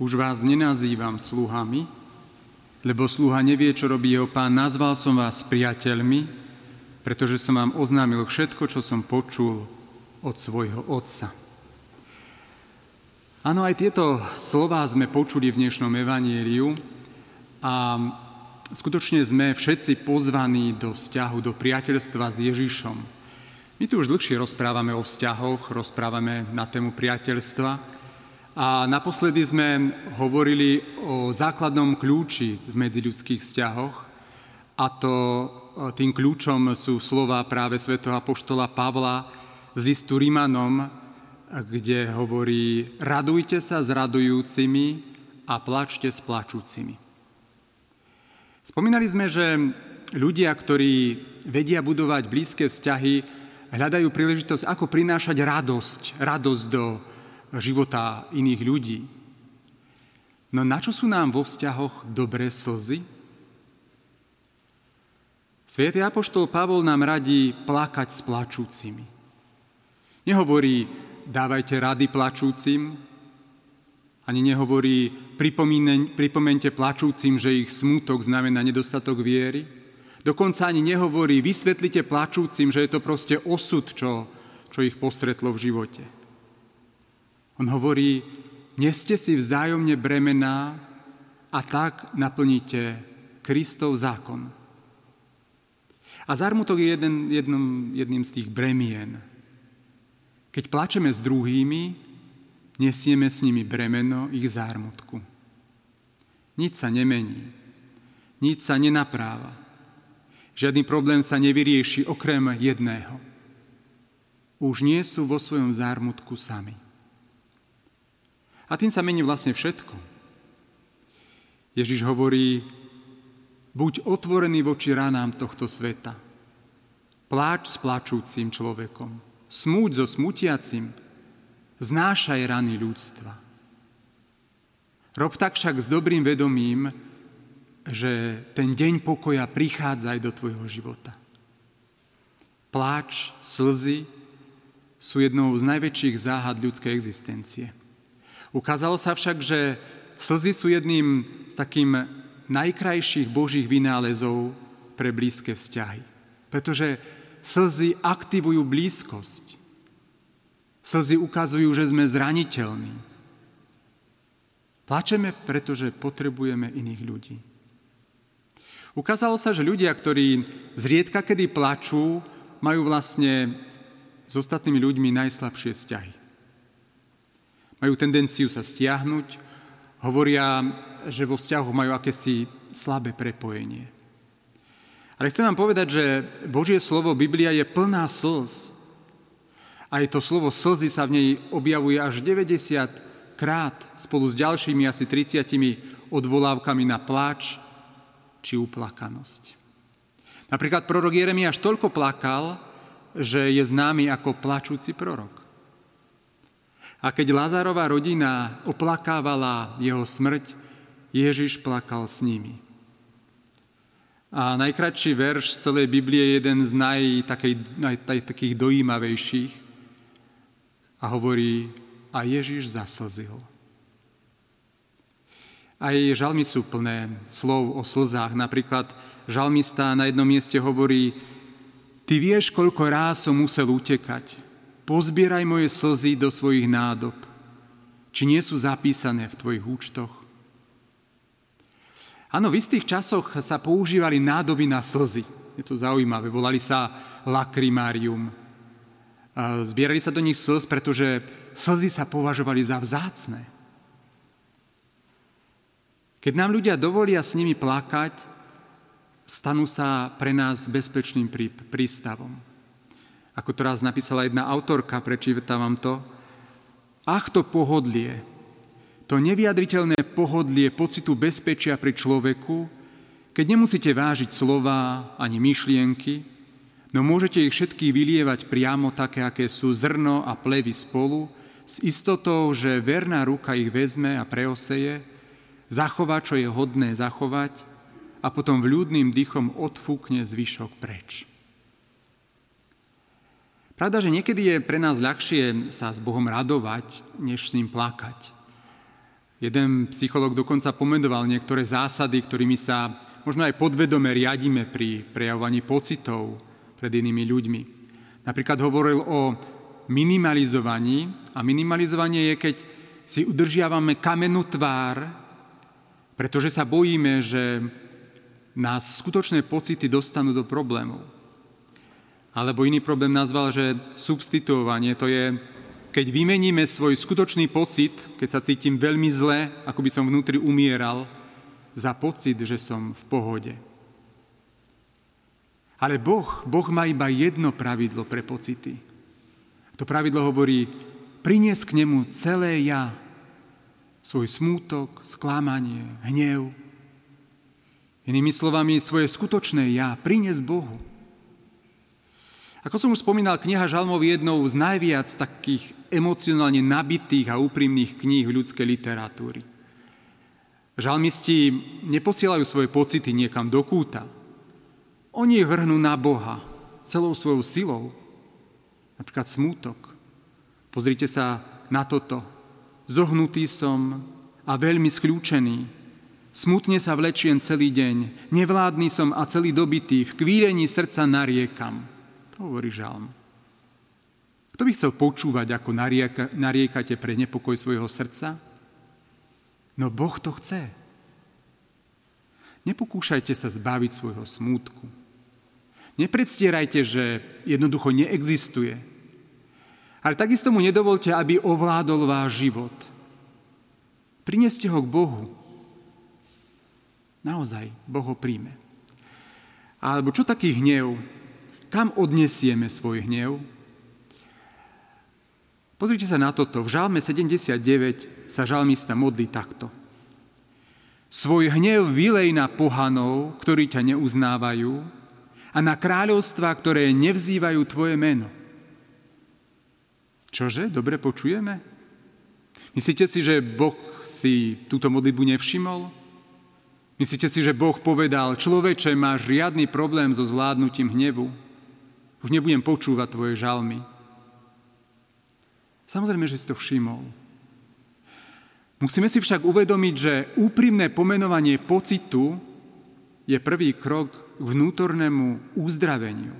už vás nenazývam sluhami, lebo sluha nevie, čo robí jeho pán. Nazval som vás priateľmi, pretože som vám oznámil všetko, čo som počul od svojho otca. Áno, aj tieto slová sme počuli v dnešnom evanieliu a skutočne sme všetci pozvaní do vzťahu, do priateľstva s Ježišom. My tu už dlhšie rozprávame o vzťahoch, rozprávame na tému priateľstva a naposledy sme hovorili o základnom kľúči v medziľudských vzťahoch a to tým kľúčom sú slova práve svätého apoštola Pavla z listu Rímanom, kde hovorí radujte sa s radujúcimi a plačte s plačúcimi. Spomínali sme, že ľudia, ktorí vedia budovať blízke vzťahy, hľadajú príležitosť, ako prinášať radosť, radosť do života iných ľudí. No na čo sú nám vo vzťahoch dobré slzy? Svietý apoštol Pavol nám radí plakať s plačúcimi. Nehovorí, dávajte rady plačúcim, ani nehovorí, pripomente plačúcim, že ich smútok znamená nedostatok viery. Dokonca ani nehovorí, vysvetlite plačúcim, že je to proste osud, čo, čo ich postretlo v živote. On hovorí, neste si vzájomne bremená a tak naplníte Kristov zákon. A zármutok je jeden, jednom, jedným z tých bremien, keď plačeme s druhými, nesieme s nimi bremeno ich zármutku. Nič sa nemení, nič sa nenapráva. Žiadny problém sa nevyrieši okrem jedného. Už nie sú vo svojom zármutku sami. A tým sa mení vlastne všetko. Ježiš hovorí, buď otvorený voči ranám tohto sveta. Pláč s plačúcim človekom smúť so smutiacim, znášaj rany ľudstva. Rob tak však s dobrým vedomím, že ten deň pokoja prichádza aj do tvojho života. Pláč, slzy sú jednou z najväčších záhad ľudskej existencie. Ukázalo sa však, že slzy sú jedným z takým najkrajších božích vynálezov pre blízke vzťahy. Pretože Slzy aktivujú blízkosť. Slzy ukazujú, že sme zraniteľní. Plačeme, pretože potrebujeme iných ľudí. Ukázalo sa, že ľudia, ktorí zriedka kedy plačú, majú vlastne s ostatnými ľuďmi najslabšie vzťahy. Majú tendenciu sa stiahnuť, hovoria, že vo vzťahoch majú akési slabé prepojenie. Ale chcem vám povedať, že Božie slovo Biblia je plná slz. Aj to slovo slzy sa v nej objavuje až 90 krát spolu s ďalšími asi 30 odvolávkami na pláč či uplakanosť. Napríklad prorok Jeremiáš toľko plakal, že je známy ako plačúci prorok. A keď Lazarová rodina oplakávala jeho smrť, Ježiš plakal s nimi. A najkratší verš z celej Biblie je jeden z naj, takej, naj, taj, takých dojímavejších a hovorí, a Ježiš zaslzil. Aj žalmy sú plné slov o slzách. Napríklad žalmista na jednom mieste hovorí, ty vieš, koľko ráz som musel utekať. Pozbieraj moje slzy do svojich nádob. Či nie sú zapísané v tvojich účtoch? Áno, v istých časoch sa používali nádoby na slzy. Je to zaujímavé. Volali sa lakrimárium. Zbierali sa do nich slz, pretože slzy sa považovali za vzácne. Keď nám ľudia dovolia s nimi plakať, stanú sa pre nás bezpečným prístavom. Ako to raz napísala jedna autorka, prečítam to. Ach to pohodlie, to nevyjadriteľné pohodlie pocitu bezpečia pri človeku, keď nemusíte vážiť slova ani myšlienky, no môžete ich všetky vylievať priamo také, aké sú zrno a plevy spolu, s istotou, že verná ruka ich vezme a preoseje, zachová, čo je hodné zachovať a potom vľúdnym dychom odfúkne zvyšok preč. Pravda, že niekedy je pre nás ľahšie sa s Bohom radovať, než s ním plakať. Jeden psycholog dokonca pomenoval niektoré zásady, ktorými sa možno aj podvedome riadíme pri prejavovaní pocitov pred inými ľuďmi. Napríklad hovoril o minimalizovaní a minimalizovanie je, keď si udržiavame kamenú tvár, pretože sa bojíme, že nás skutočné pocity dostanú do problémov. Alebo iný problém nazval, že substituovanie, to je keď vymeníme svoj skutočný pocit, keď sa cítim veľmi zle, ako by som vnútri umieral, za pocit, že som v pohode. Ale Boh, Boh má iba jedno pravidlo pre pocity. To pravidlo hovorí, prinies k nemu celé ja, svoj smútok, sklamanie, hnev. Inými slovami, svoje skutočné ja prinies Bohu. Ako som už spomínal, kniha Žalmov je jednou z najviac takých emocionálne nabitých a úprimných kníh ľudskej literatúry. Žalmisti neposielajú svoje pocity niekam do kúta. Oni ich vrhnú na Boha celou svojou silou. Napríklad smútok. Pozrite sa na toto. Zohnutý som a veľmi skľúčený. Smutne sa vlečiem celý deň. Nevládny som a celý dobitý. V kvílení srdca nariekam hovorí žalm. Kto by chcel počúvať, ako narieka, nariekate pre nepokoj svojho srdca? No Boh to chce. Nepokúšajte sa zbaviť svojho smútku. Nepredstierajte, že jednoducho neexistuje. Ale takisto mu nedovolte, aby ovládol váš život. Prineste ho k Bohu. Naozaj, Boh ho príjme. Alebo čo taký hnev? Kam odnesieme svoj hnev? Pozrite sa na toto. V žalme 79 sa žalmista modlí takto. Svoj hnev vylej na pohanov, ktorí ťa neuznávajú, a na kráľovstva, ktoré nevzývajú tvoje meno. Čože? Dobre počujeme? Myslíte si, že Boh si túto modlitbu nevšimol? Myslíte si, že Boh povedal, človeče, máš riadny problém so zvládnutím hnevu? Už nebudem počúvať tvoje žalmy. Samozrejme, že si to všimol. Musíme si však uvedomiť, že úprimné pomenovanie pocitu je prvý krok k vnútornému uzdraveniu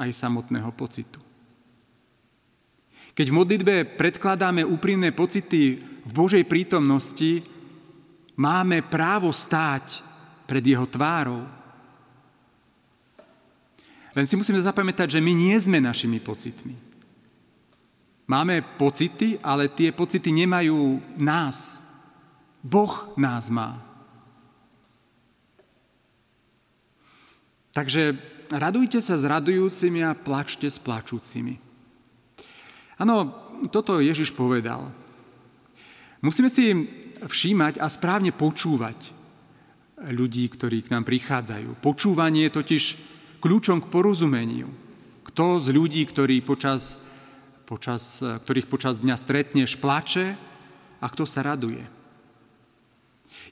aj samotného pocitu. Keď v modlitbe predkladáme úprimné pocity v Božej prítomnosti, máme právo stáť pred jeho tvárou len si musíme zapamätať, že my nie sme našimi pocitmi. Máme pocity, ale tie pocity nemajú nás. Boh nás má. Takže radujte sa s radujúcimi a plačte s plačúcimi. Áno, toto Ježiš povedal. Musíme si všímať a správne počúvať ľudí, ktorí k nám prichádzajú. Počúvanie totiž kľúčom k porozumeniu. Kto z ľudí, ktorí počas, počas, ktorých počas dňa stretneš, plače a kto sa raduje.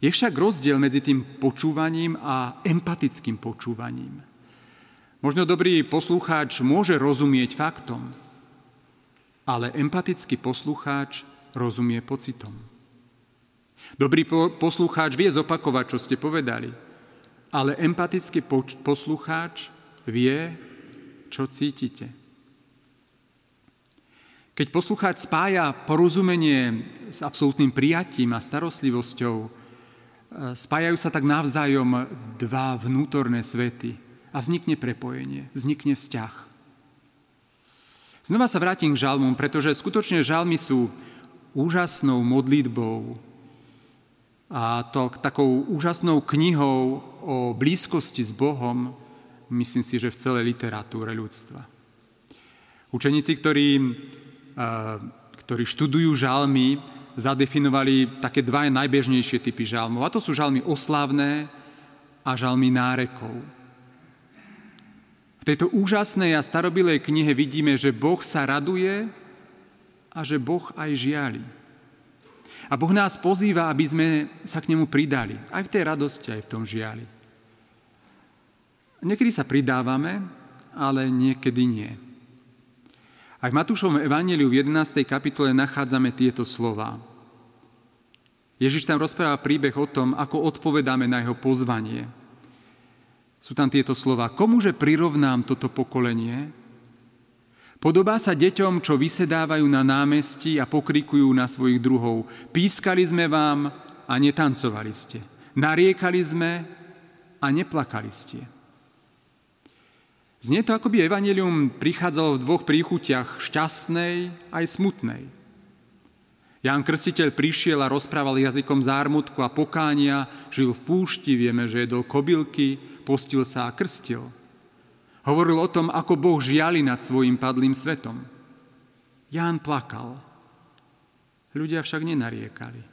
Je však rozdiel medzi tým počúvaním a empatickým počúvaním. Možno dobrý poslucháč môže rozumieť faktom, ale empatický poslucháč rozumie pocitom. Dobrý poslucháč vie zopakovať, čo ste povedali, ale empatický poslucháč vie, čo cítite. Keď poslucháč spája porozumenie s absolútnym prijatím a starostlivosťou, e, spájajú sa tak navzájom dva vnútorné svety a vznikne prepojenie, vznikne vzťah. Znova sa vrátim k žalmom, pretože skutočne žalmy sú úžasnou modlitbou a to takou úžasnou knihou o blízkosti s Bohom, myslím si, že v celej literatúre ľudstva. Učeníci, ktorí, ktorí študujú žalmy, zadefinovali také dva najbežnejšie typy žalmov. A to sú žalmy oslávne a žalmy nárekov. V tejto úžasnej a starobilej knihe vidíme, že Boh sa raduje a že Boh aj žiali. A Boh nás pozýva, aby sme sa k nemu pridali. Aj v tej radosti, aj v tom žiali. Niekedy sa pridávame, ale niekedy nie. Aj v Matúšovom evaníliu v 11. kapitole nachádzame tieto slova. Ježiš tam rozpráva príbeh o tom, ako odpovedáme na jeho pozvanie. Sú tam tieto slova. Komuže prirovnám toto pokolenie? Podobá sa deťom, čo vysedávajú na námestí a pokrikujú na svojich druhov. Pískali sme vám a netancovali ste. Nariekali sme a neplakali ste. Znie to, ako by Evangelium prichádzalo v dvoch príchutiach, šťastnej aj smutnej. Ján Krstiteľ prišiel a rozprával jazykom zármutku a pokánia, žil v púšti, vieme, že jedol kobylky, postil sa a krstil. Hovoril o tom, ako Boh žiali nad svojim padlým svetom. Ján plakal. Ľudia však nenariekali.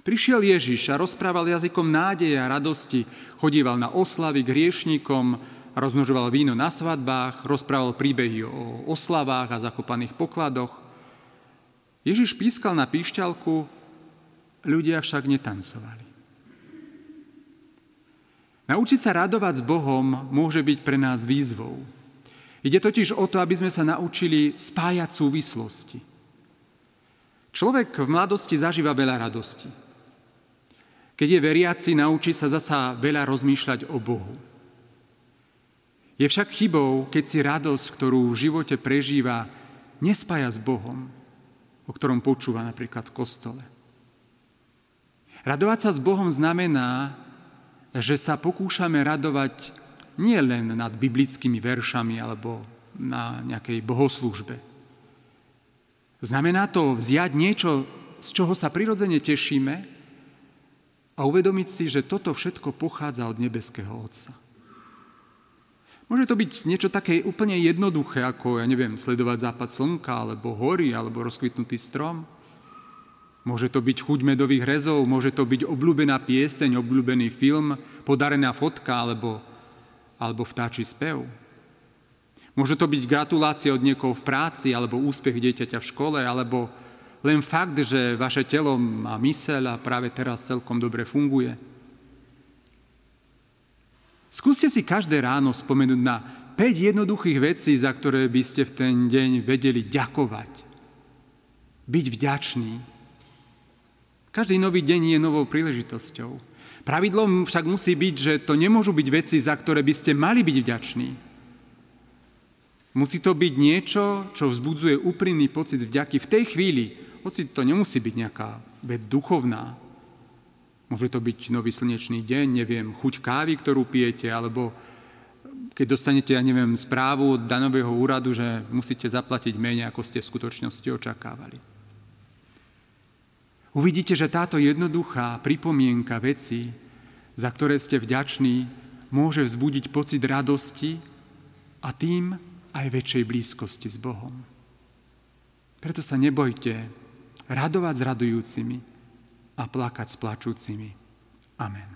Prišiel Ježiš a rozprával jazykom nádeje a radosti, chodíval na oslavy k hriešnikom, rozmnožoval víno na svadbách, rozprával príbehy o oslavách a zakopaných pokladoch. Ježiš pískal na píšťalku, ľudia však netancovali. Naučiť sa radovať s Bohom môže byť pre nás výzvou. Ide totiž o to, aby sme sa naučili spájať súvislosti. Človek v mladosti zažíva veľa radosti. Keď je veriaci, naučí sa zasa veľa rozmýšľať o Bohu. Je však chybou, keď si radosť, ktorú v živote prežíva, nespája s Bohom o ktorom počúva napríklad v kostole. Radovať sa s Bohom znamená, že sa pokúšame radovať nie len nad biblickými veršami alebo na nejakej bohoslúžbe. Znamená to vziať niečo, z čoho sa prirodzene tešíme a uvedomiť si, že toto všetko pochádza od nebeského Otca. Môže to byť niečo také úplne jednoduché, ako, ja neviem, sledovať západ slnka, alebo hory, alebo rozkvitnutý strom. Môže to byť chuť medových rezov, môže to byť obľúbená pieseň, obľúbený film, podarená fotka, alebo, alebo vtáči spev. Môže to byť gratulácia od niekoho v práci, alebo úspech dieťaťa v škole, alebo len fakt, že vaše telo má myseľ a práve teraz celkom dobre funguje. Skúste si každé ráno spomenúť na 5 jednoduchých vecí, za ktoré by ste v ten deň vedeli ďakovať. Byť vďačný. Každý nový deň je novou príležitosťou. Pravidlom však musí byť, že to nemôžu byť veci, za ktoré by ste mali byť vďační. Musí to byť niečo, čo vzbudzuje úprimný pocit vďaky v tej chvíli, hoci to nemusí byť nejaká vec duchovná, Môže to byť nový slnečný deň, neviem, chuť kávy, ktorú pijete, alebo keď dostanete, ja neviem, správu od danového úradu, že musíte zaplatiť menej, ako ste v skutočnosti očakávali. Uvidíte, že táto jednoduchá pripomienka veci, za ktoré ste vďační, môže vzbudiť pocit radosti a tým aj väčšej blízkosti s Bohom. Preto sa nebojte radovať s radujúcimi, a plakať s plačúcimi. Amen.